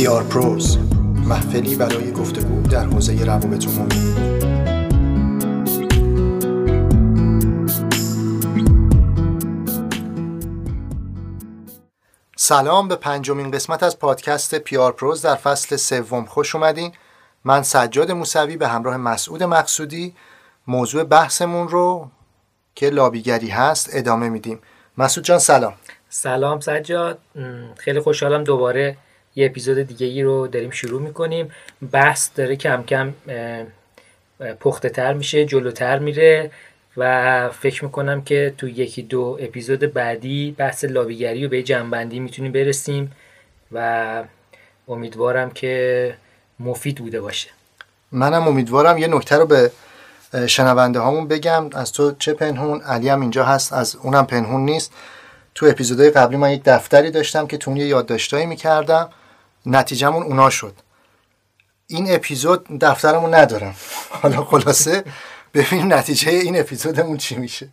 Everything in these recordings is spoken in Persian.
PR Pros محفلی برای گفتگو در حوزه روابط عمومی. سلام به پنجمین قسمت از پادکست PR Pros در فصل سوم خوش اومدین. من سجاد موسوی به همراه مسعود مقصودی. موضوع بحثمون رو که لابیگری هست ادامه میدیم. مسعود جان سلام. سلام سجاد. خیلی خوشحالم دوباره یه اپیزود دیگه ای رو داریم شروع می‌کنیم. بحث داره کم کم پخته تر میشه جلوتر میره و فکر می‌کنم که تو یکی دو اپیزود بعدی بحث لابیگری رو به جنبندی می‌تونیم برسیم و امیدوارم که مفید بوده باشه. منم امیدوارم. یه نکته رو به شنونده هامون بگم. از تو چه پنهون؟ علی هم اینجا هست. از اونم پنهون نیست. تو اپیزودهای قبلی من یک دفتری داشتم که تو یه یادداشتایی می‌کردم. نتیجهمون اونا شد. این اپیزود دفترمون ندارم. حالا خلاصه ببینیم نتیجه این اپیزودمون چی میشه.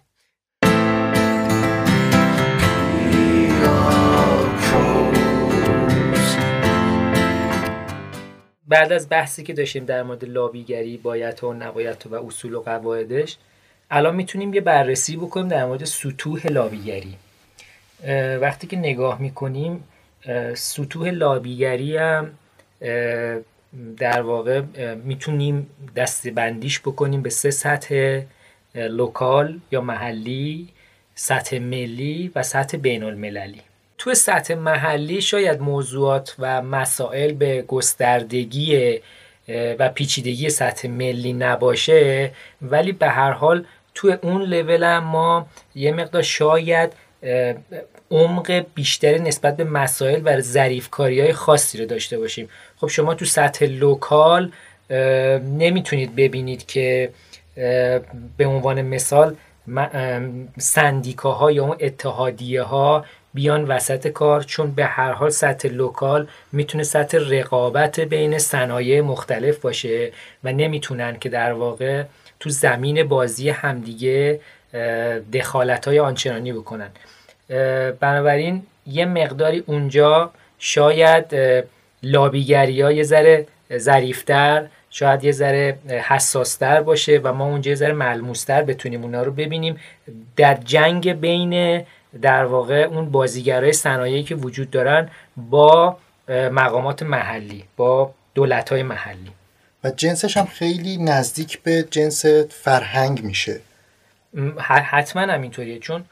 بعد از بحثی که داشتیم در مورد لابیگری بایت و نبایت و اصول و قواعدش الان می‌تونیم یه بررسی بکنیم در مورد سطوح لابیگری وقتی که نگاه می‌کنیم سطوح لابیگری هم در واقع می‌تونیم بندیش بکنیم به سه سطح لوکال یا محلی سطح ملی و سطح بین المللی تو سطح محلی شاید موضوعات و مسائل به گستردگی و پیچیدگی سطح ملی نباشه ولی به هر حال تو اون لول ما یه مقدار شاید عمق بیشتری نسبت به مسائل و ظریف‌کاری های خاصی رو داشته باشیم. خب شما تو سطح local نمی‌تونید ببینید که به عنوان مثال سندیکاها یا اون اتحادیه ها بیان وسط کار چون به هر حال سطح local می‌تونه سطح رقابت بین صنایع مختلف باشه و نمی‌تونن که در واقع تو زمین بازی همدیگه دخالت های آنچنانی بکنن. بنابراین یه مقداری اونجا شاید لابیگری ها یه ذره ظریفتر شاید یه ذره حساستر باشه و ما اونجا یه ذره ملموستر بتونیم اونا رو ببینیم. در جنگ بین در واقع اون بازیگرای صنایعی که وجود دارن با مقامات محلی با دولت های محلی. و جنسش هم خیلی نزدیک به جنس فرهنگ میشه. حتما همینطوریه. چون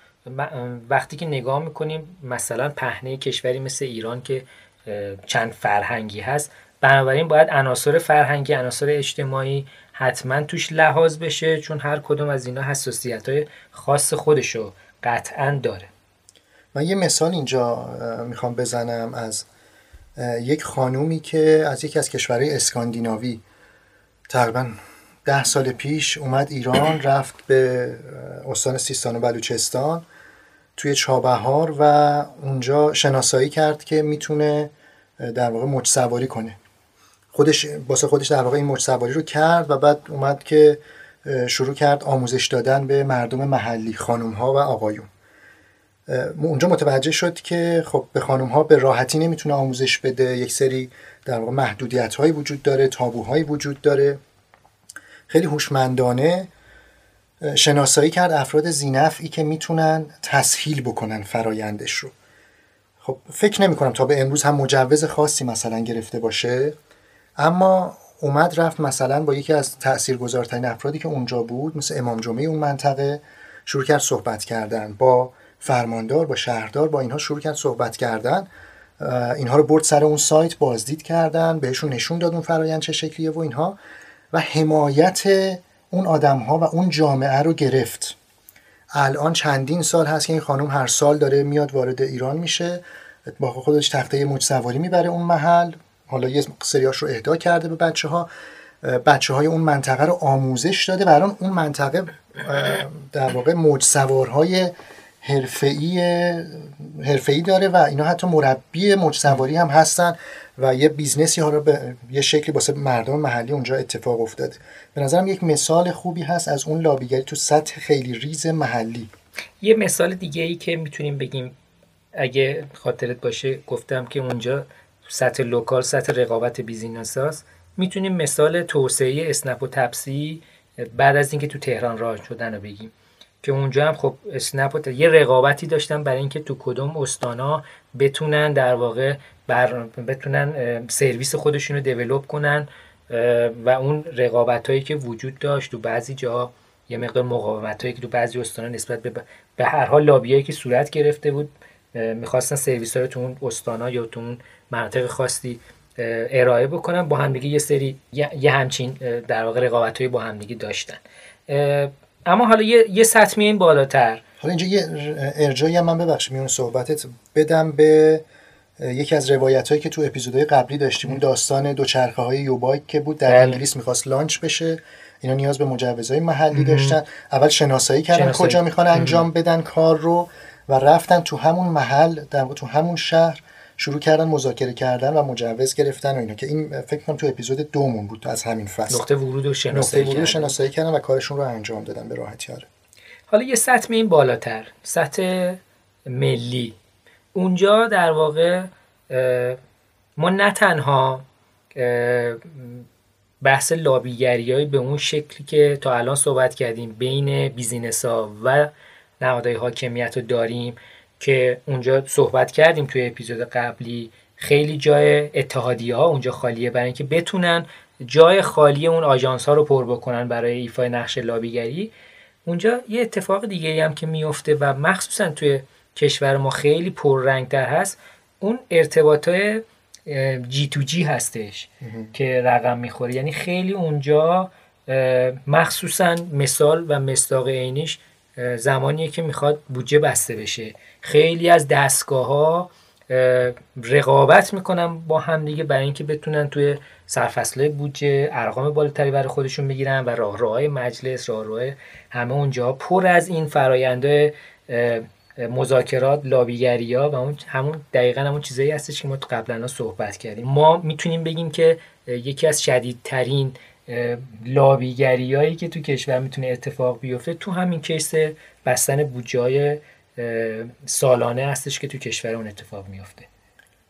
وقتی که نگاه می‌کنیم مثلا پهنه کشوری مثل ایران که چند فرهنگی هست بنابراین باید عناصر فرهنگی عناصر اجتماعی حتما توش لحاظ بشه چون هر کدوم از اینا حساسیت های خاص خودشو قطعا داره. من یه مثال اینجا می‌خوام بزنم از یک خانومی که از یکی از کشورهای اسکاندیناوی تقریبا ده سال پیش اومد ایران رفت به استان سیستان و بلوچستان. توی چابهار و اونجا شناسایی کرد که می‌تونه در واقع موج سواری کنه. خودش واسه خودش در واقع این موج سواری رو کرد و بعد اومد که شروع کرد آموزش دادن به مردم محلی خانم ها و آقایون. اونجا متوجه شد که خب به خانم ها به راحتی نمی‌تونه آموزش بده. یک سری در واقع محدودیت هایی وجود داره تابوهایی وجود داره. خیلی هوشمندانه شناسایی کرد افراد زینفعی که می‌تونن تسهیل بکنن فرایندش رو. خب فکر نمی کنم تا به امروز هم مجوز خاصی مثلا گرفته باشه اما اومد رفت مثلا با یکی از تاثیرگذارترین افرادی که اونجا بود مثل امام جمعه اون منطقه شروع کرد صحبت کردن. با فرماندار با شهردار با اینها شروع کرد صحبت کردن. اینها رو برد سر اون سایت بازدید کردن بهشون نشون داد اون فرایند چه شکلیه و اینها. و حمایت اون آدم ها و اون جامعه رو گرفت. الان چندین سال هست که این خانم هر سال داره میاد وارد ایران میشه. با خودش تخته موج سواری می‌بره اون محل. حالا یه سریاش رو اهدا کرده به بچه ها بچه های اون منطقه رو آموزش داده. برای اون منطقه در واقع موج سوارهای حرفه‌ای حرفه‌ای داره و اینا حتی مربی موج سواری هم هستن. و یه business ی ها رو به یه شکلی واسه مردم محلی اونجا اتفاق افتاده. به نظرم یک مثال خوبی هست از اون لابیگری تو سطح خیلی ریز محلی. یه مثال دیگه ای که می‌تونیم بگیم اگه خاطرت باشه گفتم که اونجا سطح local سطح رقابت business هاست می‌تونیم مثال توسعه اسنپ و تپسی بعد از اینکه تو تهران راه شدن رو بگیم. که اونجا هم خب اسنپ یه رقابتی داشتن برای اینکه تو کدوم استانا بتونن در واقع بر بتونن سرویس خودشون رو develop کنن و اون رقابت هایی که وجود داشت تو بعضی جا یه مقدار مقاومت هایی که تو بعضی استانا نسبت به به هر حال لابیایی که صورت گرفته بود می‌خواستن سرویس ها رو تو اون استانا یا تو اون مناطق خاصی ارائه بکنن با همدیگه یه سری یه همچین در واقع رقابت با همدیگه داشتن. اما حالا یه, یه سطح این بالاتر. حالا اینجا یه ارجایی هم من ببخشید میون صحبتت بدم به یکی از روایت هایی که تو اپیزودهای قبلی داشتیم اون داستان دوچرخه های یوبایک که بود در بله. انگلیس می‌خواست لانچ بشه. اینا نیاز به مجوزهای محلی داشتن. اول شناسایی کردن کجا می‌خوان انجام بدن کار رو و رفتن تو همون محل در تو همون شهر. شروع کردن مذاکره کردن و مجوز گرفتن و اینا که این فکر کنم تو اپیزود دومون بود از همین فصل. نقطه ورود و شناسایی نقطه ورود شناسایی کردن و کارشون رو انجام دادن به راحتی آره. حالا یه سطح این بالاتر سطح ملی. اونجا در واقع ما نه تنها بحث لابیگری به اون شکلی که تا الان صحبت کردیم بین business ها و نهادهای حاکمیت رو داریم که اونجا صحبت کردیم توی اپیزود قبلی. خیلی جای اتحادیه ها اونجا خالیه برای اینکه بتونن جای خالی اون آژانس ها رو پر بکنن برای ایفای نقش لابیگری. اونجا یه اتفاق دیگه هم که میفته و مخصوصا توی کشور ما خیلی پررنگتر هست اون ارتباط های جی تو جی هستش که رقم می‌خوره. یعنی خیلی اونجا مخصوصا مثال و مصداق عینیش زمانیه که می‌خواد بودجه بسته بشه. خیلی از دستگاه ها رقابت می‌کنن با هم دیگه برای اینکه بتونن توی سرفصله بودجه ارقام بالاتری برای خودشون بگیرن و راه راه مجلس راه راه همه اونجا پر از این فراینده مذاکرات لابیگری ها و اون همون دقیقا همون چیزایی هستش که ما قبلا صحبت کردیم. ما می‌تونیم بگیم که یکی از شدیدترین لابیگری هایی که تو کشور می‌تونه اتفاق بیفته تو همین case بستن بودجه سالانه هستش که تو کشور اون اتفاق میفته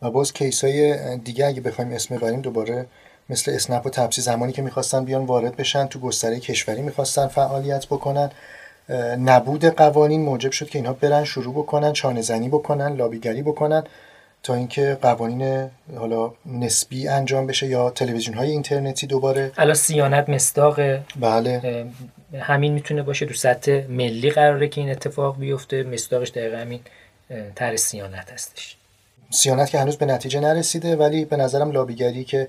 و باز case های دیگه اگه بخوایم اسم ببریم دوباره مثل اسنپ و تپسی زمانی که می‌خواستن بیان وارد بشن تو گستره کشوری می‌خواستن فعالیت بکنن. نبود قوانین موجب شد که اینها برن شروع بکنن چانه زنی بکنن لابیگری بکنن. تا اینکه قوانین حالا نسبی انجام بشه یا تلویزیون های اینترنتی دوباره. الان سیانت مستاق بله. همین می‌تونه باشه تو سطح ملی قراره که این اتفاق بیفته. مستاقش دقیقا همین تر سیانت هستش. سیانت که هنوز به نتیجه نرسیده ولی به نظرم لابیگری که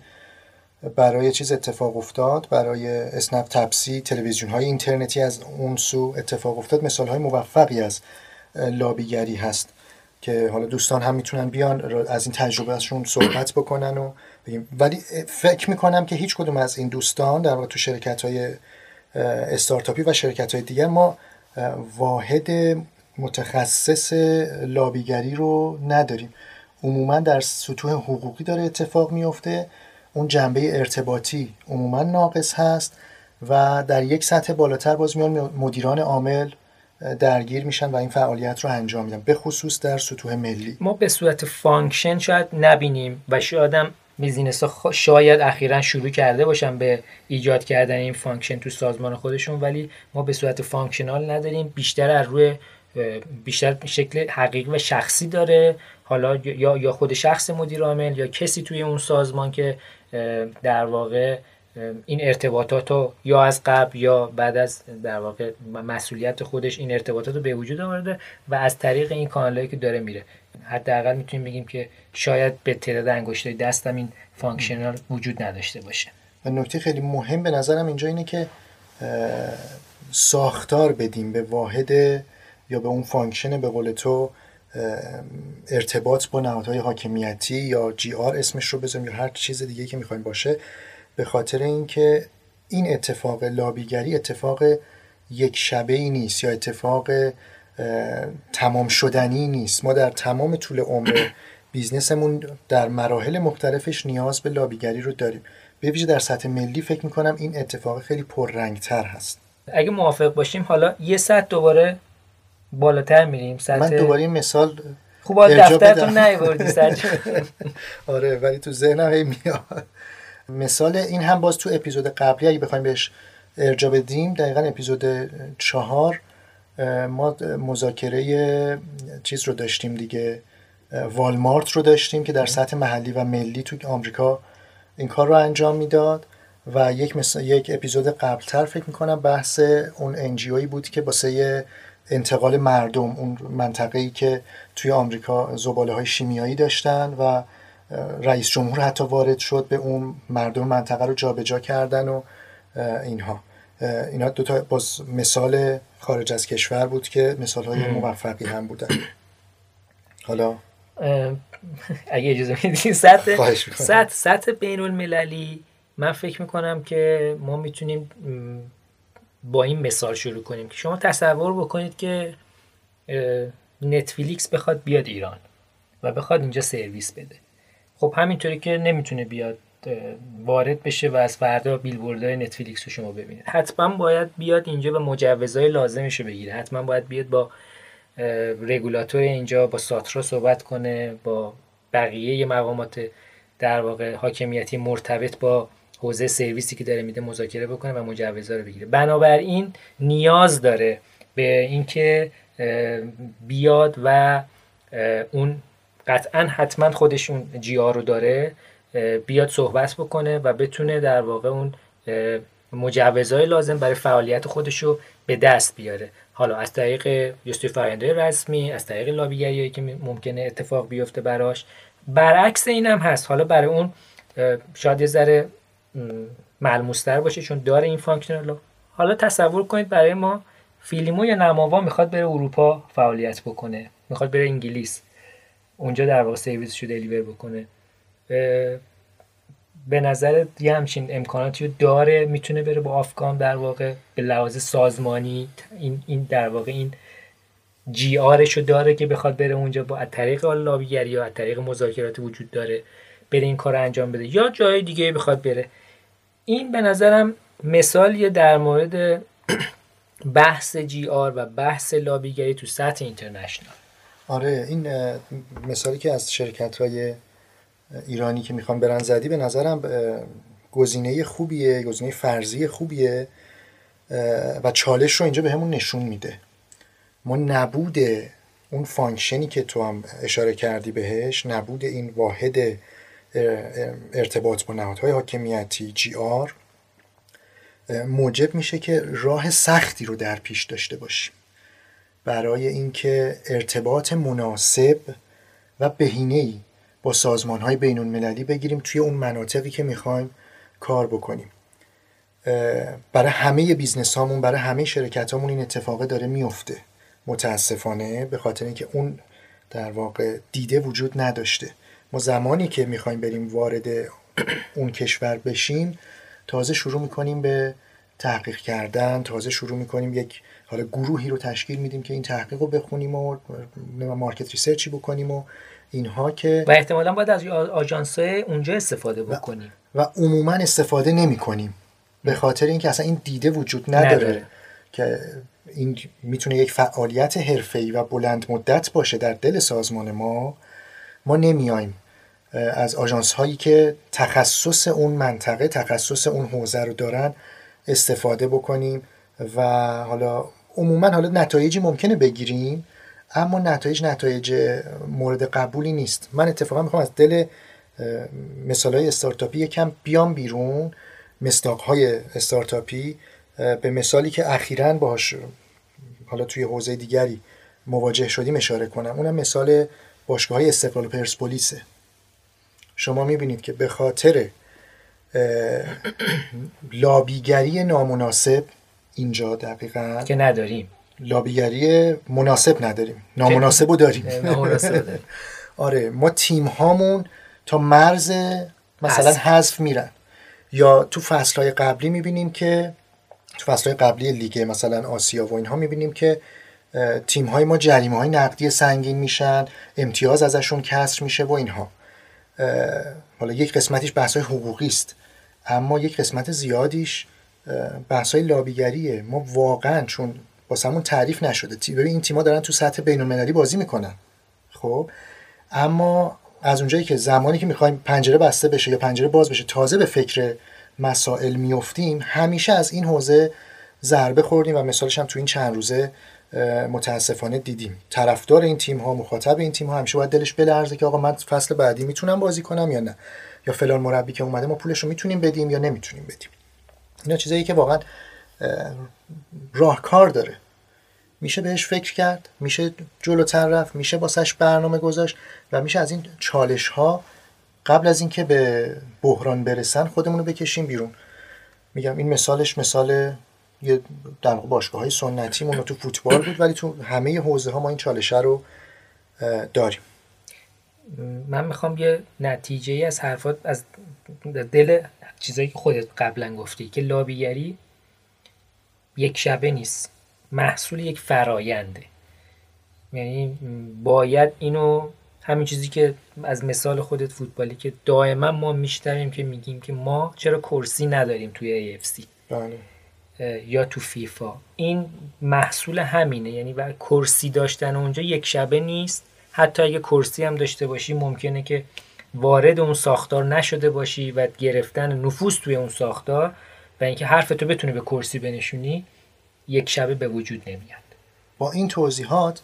برای چیز اتفاق افتاد برای اسنپ تپسی تلویزیون های اینترنتی از اون سو اتفاق افتاد مثال های موفقی از لابیگری هست. که حالا دوستان هم می‌تونن بیان از این تجربه ازشون صحبت بکنن و بگیم. ولی فکر می‌کنم که هیچ کدوم از این دوستان در واقع تو شرکت های استارتاپی و شرکت های دیگر ما واحد متخصص لابیگری رو نداریم. عموما در سطوح حقوقی داره اتفاق میفته اون جنبه ارتباطی عموما ناقص هست و در یک سطح بالاتر باز میان مدیران عامل درگیر میشن و این فعالیت رو انجام میدن به خصوص در سطوح ملی. ما به صورت function شاید نبینیم و شاید business ها شاید اخیرا شروع کرده باشن به ایجاد کردن این function تو سازمان خودشون ولی ما به صورت functional نداریم. بیشتر از روی بیشتر شکل حقیقی و شخصی داره. حالا یا یا خود شخص مدیر عامل یا کسی توی اون سازمان که در واقع این ارتباطات رو یا از قبل یا بعد از در واقع مسئولیت خودش این ارتباطات رو به وجود آورده و از طریق این کانالایی که داره میره. حداقل می‌تونیم بگیم که شاید به تعداد انگشتای دستم این functional وجود نداشته باشه. و نکته خیلی مهم به نظرم اینجا اینه که ساختار بدیم به واحد یا به اون function به قول تو ارتباط با نهادهای حاکمیتی یا GR اسمش رو بذاریم یا هر چیز دیگه که می‌خوایم باشه. به خاطر اینکه این اتفاق لابیگری اتفاق یک شبه ای نیست یا اتفاق تمام شدنی نیست. ما در تمام طول عمر بیزنسمون در مراحل مختلفش نیاز به لابیگری رو داریم. به ویژه در سطح ملی فکر می‌کنم این اتفاق خیلی پررنگتر هست. اگه موافق باشیم حالا یه سطح دوباره بالاتر میریم. سطح من دوباره این مثال خوب دفترتون نیوردی آره ولی تو ذهنم هی میاد. مثال این هم باز تو اپیزود قبلی اگه بخوایم بهش ارجا بدیم دقیقا اپیزود چهار ما مذاکره چیز رو داشتیم دیگه والمارت رو داشتیم که در سطح محلی و ملی تو آمریکا این کار رو انجام می‌داد و یک مثل یک اپیزود قبلتر فکر می‌کنم بحث اون انجیوی بود که واسه انتقال مردم اون منطقه ای که توی آمریکا زباله های شیمیایی داشتن و رئیس جمهور حتی وارد شد به اون مردم منطقه رو جابجا کردن و اینها. اینا دو تا باز مثال خارج از کشور بود که مثال های موفقی هم بودن. حالا؟ اگه اجازه میدین سطح سطح سطح بین المللی من فکر می‌کنم که ما می‌تونیم با این مثال شروع کنیم که شما تصور بکنید که نتفلیکس بخواد بیاد ایران و بخواد اینجا سرویس بده. خب همینطوری که نمی‌تونه بیاد وارد بشه و از فردا بیلبوردهای نتفلیکس رو شما ببینید حتما باید بیاد اینجا و مجوزهای لازمش رو بگیره. حتما باید بیاد با رگولاتور اینجا با ساترا صحبت کنه با بقیه مقامات در واقع حاکمیتی مرتبط با حوزه سرویسی که داره میده مذاکره بکنه و مجوزها رو بگیره. بنابراین نیاز داره به اینکه بیاد و اون قطعا حتما خودش اون جی رو داره بیاد صحبت بکنه و بتونه در واقع اون مجوزهای لازم برای فعالیت خودش رو به دست بیاره. حالا از طریق جستجوی فرآیندهای رسمی از طریق لابیگری که ممکنه اتفاق بیفته براش. برعکس این هم هست. حالا برای اون شاید یه ذره ملموستر باشه چون داره این functional حالا تصور کنید برای ما فیلیمو یا نماوا می‌خواد بره اروپا فعالیت بکنه. می‌خواد بره انگلیس. اونجا در واقع سرویسش رو deliver بکنه. به نظر یه همچین امکاناتی رو داره می‌تونه بره با Ofcom در واقع به لحاظ سازمانی این, این در واقع این GR رو داره که بخواد بره اونجا با از طریق لابیگری یا از طریق مذاکرات وجود داره بره این کار رو انجام بده یا جای دیگه بخواد بره. این به نظرم مثالیه در مورد بحث جی آر و بحث لابیگری تو سطح اینترنشنال. آره این مثالی که از شرکت های ایرانی که می‌خوان برن زدی به نظرم گزینه خوبیه گزینه فرضی خوبیه و چالش رو اینجا به همون نشون میده. ما نبود اون function ی که تو هم اشاره کردی بهش نبود این واحد ارتباط با نهادهای حاکمیتی GR. موجب میشه که راه سختی رو در پیش داشته باشیم. برای اینکه ارتباط مناسب و بهینه‌ای با سازمان های بین المللی بگیریم توی اون مناطقی که می‌خوایم کار بکنیم. برای همه business هامون برای همه شرکت هامون این اتفاق داره میفته متاسفانه به خاطر اینکه اون در واقع دیده وجود نداشته. ما زمانی که می‌خوایم بریم وارد اون کشور بشیم تازه شروع می‌کنیم به تحقیق کردن تازه شروع می‌کنیم یک حالا گروهی رو تشکیل میدیم که این تحقیق رو بخونیم و مارکت ریسرچی بکنیم و اینها که و احتمالا باید از آژانس اونجا استفاده بکنیم. و, و عموما استفاده نمی کنیم به خاطر اینکه اصلا این دیده وجود نداره, نداره. که این می‌تونه یک فعالیت حرفه‌ای و بلند مدت باشه در دل سازمان ما. ما نمیایم از آژانس هایی که تخصص اون منطقه تخصص اون حوزه رو دارن استفاده بکنیم. و حالا عموما حالا نتایجی ممکنه بگیریم اما نتایج نتایج مورد قبولی نیست. من اتفاقا می‌خوام از دل مثال های استارتاپی یکم بیام بیرون مصداق های استارتاپی به مثالی که اخیرا باش حالا توی حوزه دیگری مواجه شدیم اشاره کنم. اونم مثال باشگاه های استقلال پرسپولیسه شما می‌بینید که به خاطر لابیگری نامناسب اینجا دقیقا که نداریم. لابیگری مناسب نداریم. نامناسب رو داریم. آره ما تیم هامون تا مرز مثلا حذف. میرن. یا تو فصل های قبلی می‌بینیم که تو فصل های قبلی لیگ مثلا آسیا و اینها می‌بینیم که تیم های ما جریمه های نقدی سنگین میشن امتیاز ازشون کسر میشه و اینها. حالا یک قسمتیش بحث های حقوقی است اما یک قسمت زیادیش بحث های لابیگریه. ما واقعا چون واسمون تعریف نشده. ببین این تیما دارن تو سطح بین المللی بازی می‌کنن. خب؟ اما از اونجایی که زمانی که می‌خوایم پنجره بسته بشه یا پنجره باز بشه تازه به فکر مسائل میفتیم همیشه از این حوزه ضربه خوردیم و مثالش هم تو این چند روزه متاسفانه دیدیم. طرفدار این تیم ها مخاطب این تیم ها همیشه باید دلش بلرزه که آقا من فصل بعدی می‌تونم بازی کنم یا نه؟ یا فلان مربی که اومده ما پولش رو می‌تونیم بدیم یا نمی‌تونیم بدیم؟ اینا چیزایی که واقعا راهکار داره. میشه بهش فکر کرد میشه جلوتر رفت میشه باسش برنامه گذاشت و میشه از این چالش ها قبل از اینکه به بحران برسن خودمون رو بکشیم بیرون. میگم این مثالش مثال یه در باشگاه های سنتی مون تو فوتبال بود ولی تو همه حوزه ها ما این چالشه رو داریم. من می‌خوام یه نتیجه ای از حرفات از دل چیزایی که خودت قبلا گفتی که لابیگری یک شبه نیست محصول یک فراینده یعنی باید اینو همین چیزی که از مثال خودت فوتبالی که دائما ما میشتریم که میگیم که ما چرا کرسی نداریم توی AFC بله. یا تو فیفا. این محصول همینه یعنی و کرسی داشتن اونجا یک شبه نیست. حتی اگه کرسی هم داشته باشی ممکنه که وارد اون ساختار نشده باشی و گرفتن نفوذ توی اون ساختار و اینکه حرفتو بتونی به کرسی بنشونی یک شبه به وجود نمیاد. با این توضیحات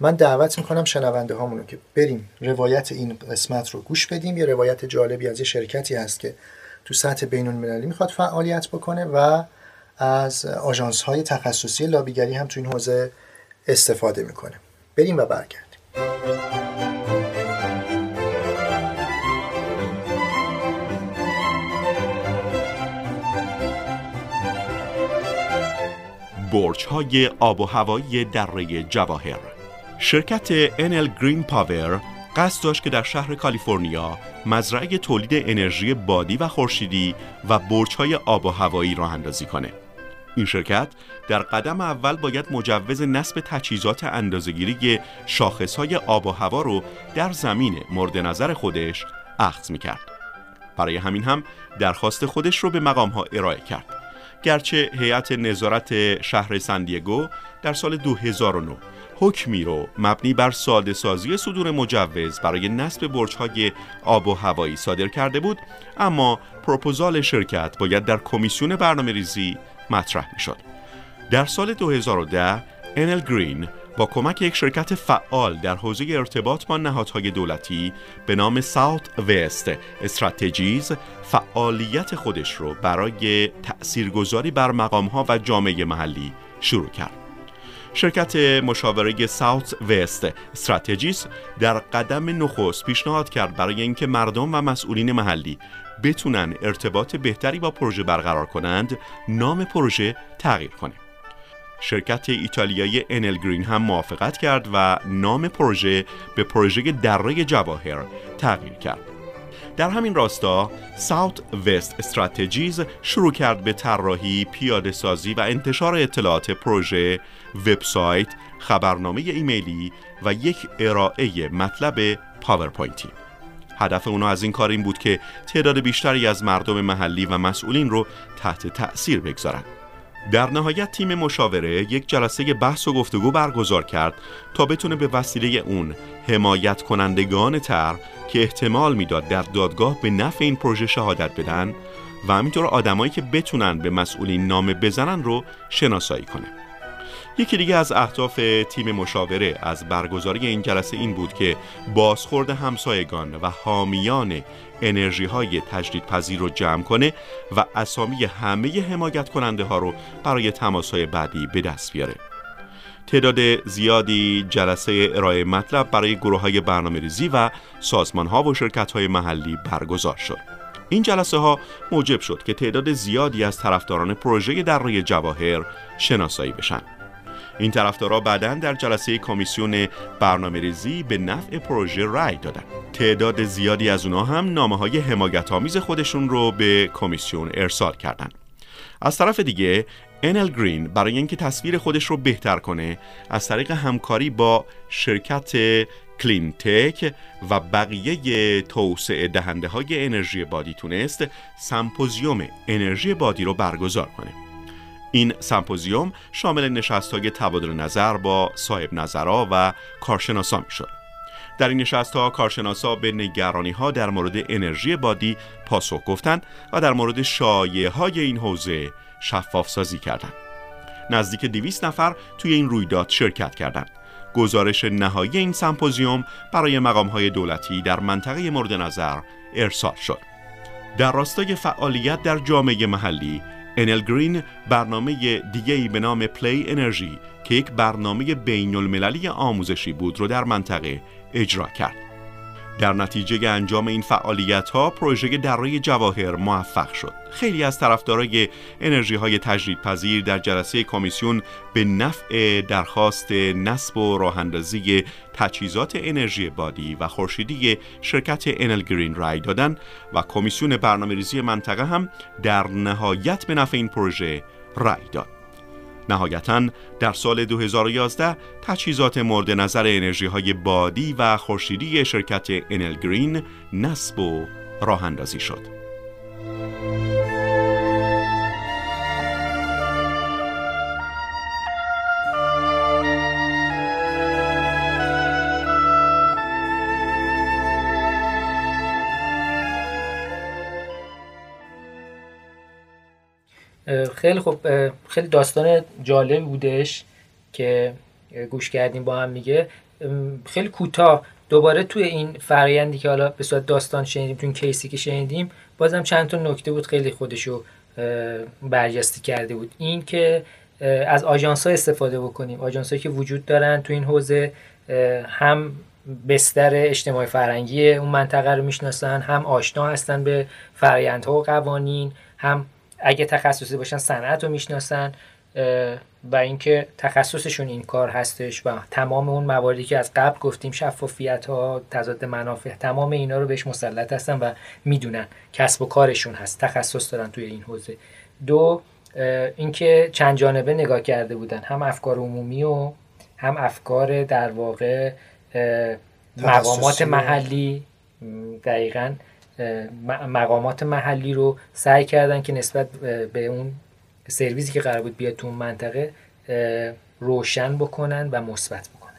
من دعوت می‌کنم شنونده هامونو که بریم روایت این قسمت رو گوش بدیم. یه روایت جالبی از یه شرکتی هست که تو سطح بین المللی می‌خواد فعالیت بکنه و از آژانس های تخصصی لابیگری هم تو این حوزه استفاده می‌کنه. بریم و برگردیم. برج های آب و هوایی دره جواهر شرکت انل گرین پاور قصد داشت که در شهر کالیفرنیا مزرعه تولید انرژی بادی و خورشیدی و برج های آب و هوایی راه اندازی کنه. این شرکت در قدم اول باید مجوز نصب تجهیزات اندازهگیری شاخص های آب و هوا رو در زمین مورد نظر خودش اخذ می کرد. برای همین هم درخواست خودش رو به مقام ها ارائه کرد. گرچه هیئت نظارت شهر سندیگو در سال 2009 حکمی رو مبنی بر ساده سازی صدور مجوز برای نصب برج‌های آب و هوایی صادر کرده بود اما پروپوزال شرکت باید در کمیسیون برنامه ریزی مطرح می شد. در سال 2010 انل گرین با کمک یک شرکت فعال در حوزه ارتباط با نهادهای دولتی به نام ساوت وست استراتژیز فعالیت خودش رو برای تأثیرگذاری بر مقامها و جامعه محلی شروع کرد. شرکت مشاوره ساوت وست استراتژیس در قدم نخست پیشنهاد کرد برای اینکه مردم و مسئولین محلی بتونن ارتباط بهتری با پروژه برقرار کنند نام پروژه تغییر کنه. شرکت ایتالیایی انل گرین هم موافقت کرد و نام پروژه به پروژه دره جواهر تغییر کرد. در همین راستا ساوت وست استراتژیز شروع کرد به طراحی، پیاده سازی و انتشار اطلاعات پروژه، وبسایت، خبرنامه ایمیلی و یک ارائه مطلب پاورپوینتی. هدف اونا از این کار این بود که تعداد بیشتری از مردم محلی و مسئولین رو تحت تأثیر بگذارند. در نهایت تیم مشاوره یک جلسه بحث و گفتگو برگزار کرد تا بتونه به وسیله اون حمایت کنندگان تر که احتمال می‌داد در دادگاه به نفع این پروژه شهادت بدن و همینطور آدمایی که بتونن به مسئولین نامه بزنن رو شناسایی کنه. یکی دیگه از اهداف تیم مشاوره از برگزاری این جلسه این بود که بازخورد همسایگان و حامیان انرژی های تجدید پذیر رو جمع کنه و اسامی همه حمایت کننده ها رو برای تماس بعدی به دست بیاره. تعداد زیادی جلسه ارائه مطلب برای گروه های برنامه ریزی و سازمان ها و شرکت های محلی برگزار شد. این جلسه ها موجب شد که تعداد زیادی از طرفداران پروژه در روی جواهر شناسایی بشن. این طرفدارا بعدا در جلسه کمیسیون برنامه ریزی به نفع پروژه رأی دادن تعداد زیادی از اونها هم نامه های حمایت آمیز خودشون رو به کمیسیون ارسال کردند. از طرف دیگه انل گرین برای اینکه تصویر خودش رو بهتر کنه از طریق همکاری با شرکت کلینتک و بقیه توسعه دهنده های انرژی بادی تونست سمپوزیوم انرژی بادی رو برگزار کنه این سمپوزیوم شامل نشست های تبادل نظر با صاحب نظرها و کارشناسان می شد. در این نشست ها کارشناسا به نگرانی ها در مورد انرژی بادی پاسخ گفتند و در مورد شایعه های این حوزه شفاف سازی کردند. نزدیک 200 نفر توی این رویداد شرکت کردند. گزارش نهایی این سمپوزیوم برای مقام های دولتی در منطقه مورد نظر ارسال شد. در راستای فعالیت در جامعه محلی انل گرین برنامه دیگه ای به نام پلی انرژی که یک برنامه بین المللی آموزشی بود رو در منطقه اجرا کرد. در نتیجه انجام این فعالیت ها پروژه دره جواهر موفق شد. خیلی از طرفدارای انرژی های تجدید پذیر در جلسه کمیسیون به نفع درخواست نصب و راه اندازی تجهیزات انرژی بادی و خورشیدی شرکت انل گرین رای دادن و کمیسیون برنامه ریزی منطقه هم در نهایت به نفع این پروژه رای داد. نهایتا در سال 2011 تجهیزات مورد نظر انرژی های بادی و خورشیدی شرکت انل گرین نصب و راه اندازی شد. خیلی خوب خیلی داستان جالبی بودش که گوش کردیم با هم میگه خیلی کوتاه. دوباره توی این فرایندی که حالا به صورت داستان شنیدیم تو این کیسی که شنیدیم بازم چند تا نکته بود خیلی خودشو برجسته کرده بود. این که از آژانس ها استفاده بکنیم. آژانس که وجود دارن تو این حوزه هم بستر اجتماعی فرنگی اون منطقه رو می‌شناسن هم آشنا هستن به فرایندها و قوانین هم اگه تخصصی باشن صنعت رو می‌شناسن و اینکه تخصصشون این کار هستش و تمام اون مواردی که از قبل گفتیم شفافیت ها تضاد منافع تمام اینا رو بهش مسلط هستن و می‌دونن کسب و کارشون هست تخصص دارن توی این حوزه. دو اینکه چند جانبه نگاه کرده بودن هم افکار عمومی و هم افکار در واقع مقامات محلی. دقیقا. مقامات محلی رو سعی کردن که نسبت به اون سرویسی که قرار بود بیاد تو اون منطقه روشن بکنن و مثبت بکنن.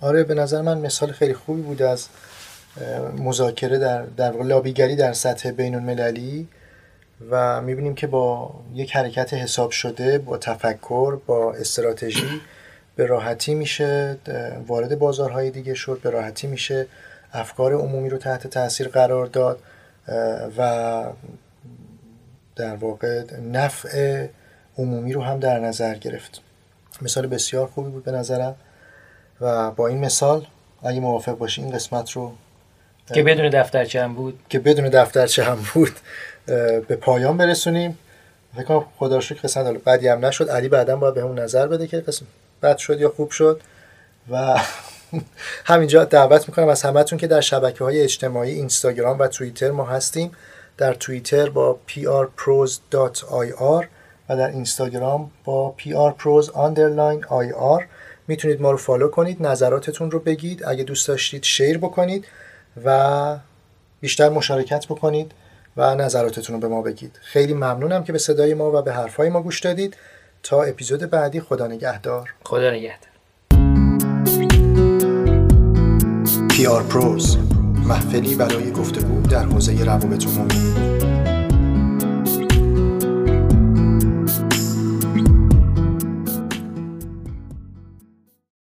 آره به نظر من مثال خیلی خوبی بود از مذاکره در در لابیگری در سطح بین المللی و می‌بینیم که با یک حرکت حساب شده با تفکر با استراتژی به راحتی میشه وارد بازارهای دیگه شد به راحتی میشه افکار عمومی رو تحت تاثیر قرار داد و در واقع نفع عمومی رو هم در نظر گرفت. مثال بسیار خوبی بود به نظرم. و با این مثال اگه موافق باشی این قسمت رو که بدون دفترچه هم بود. که بدون دفترچه هم بود به پایان برسونیم. فکر کنم خدا شکر قسمت حالا بدی هم نشد. علی بعدا باید به نظر بده که قسم بد شد یا خوب شد. و همینجا دعوت می‌کنم از همتون که در شبکه های اجتماعی اینستاگرام و توییتر ما هستیم. در توییتر با prpros.ir و در اینستاگرام با prpros underline ir می‌تونید ما رو فالو کنید نظراتتون رو بگید. اگه دوست داشتید شیر بکنید و بیشتر مشارکت بکنید و نظراتتون رو به ما بگید. خیلی ممنونم که به صدای ما و به حرفای ما گوش دادید. تا اپیزود بعدی خدا نگهدار. خدا نگهدار. PR پروز محفلی برای گفتگو در حوزه روابط عمومی.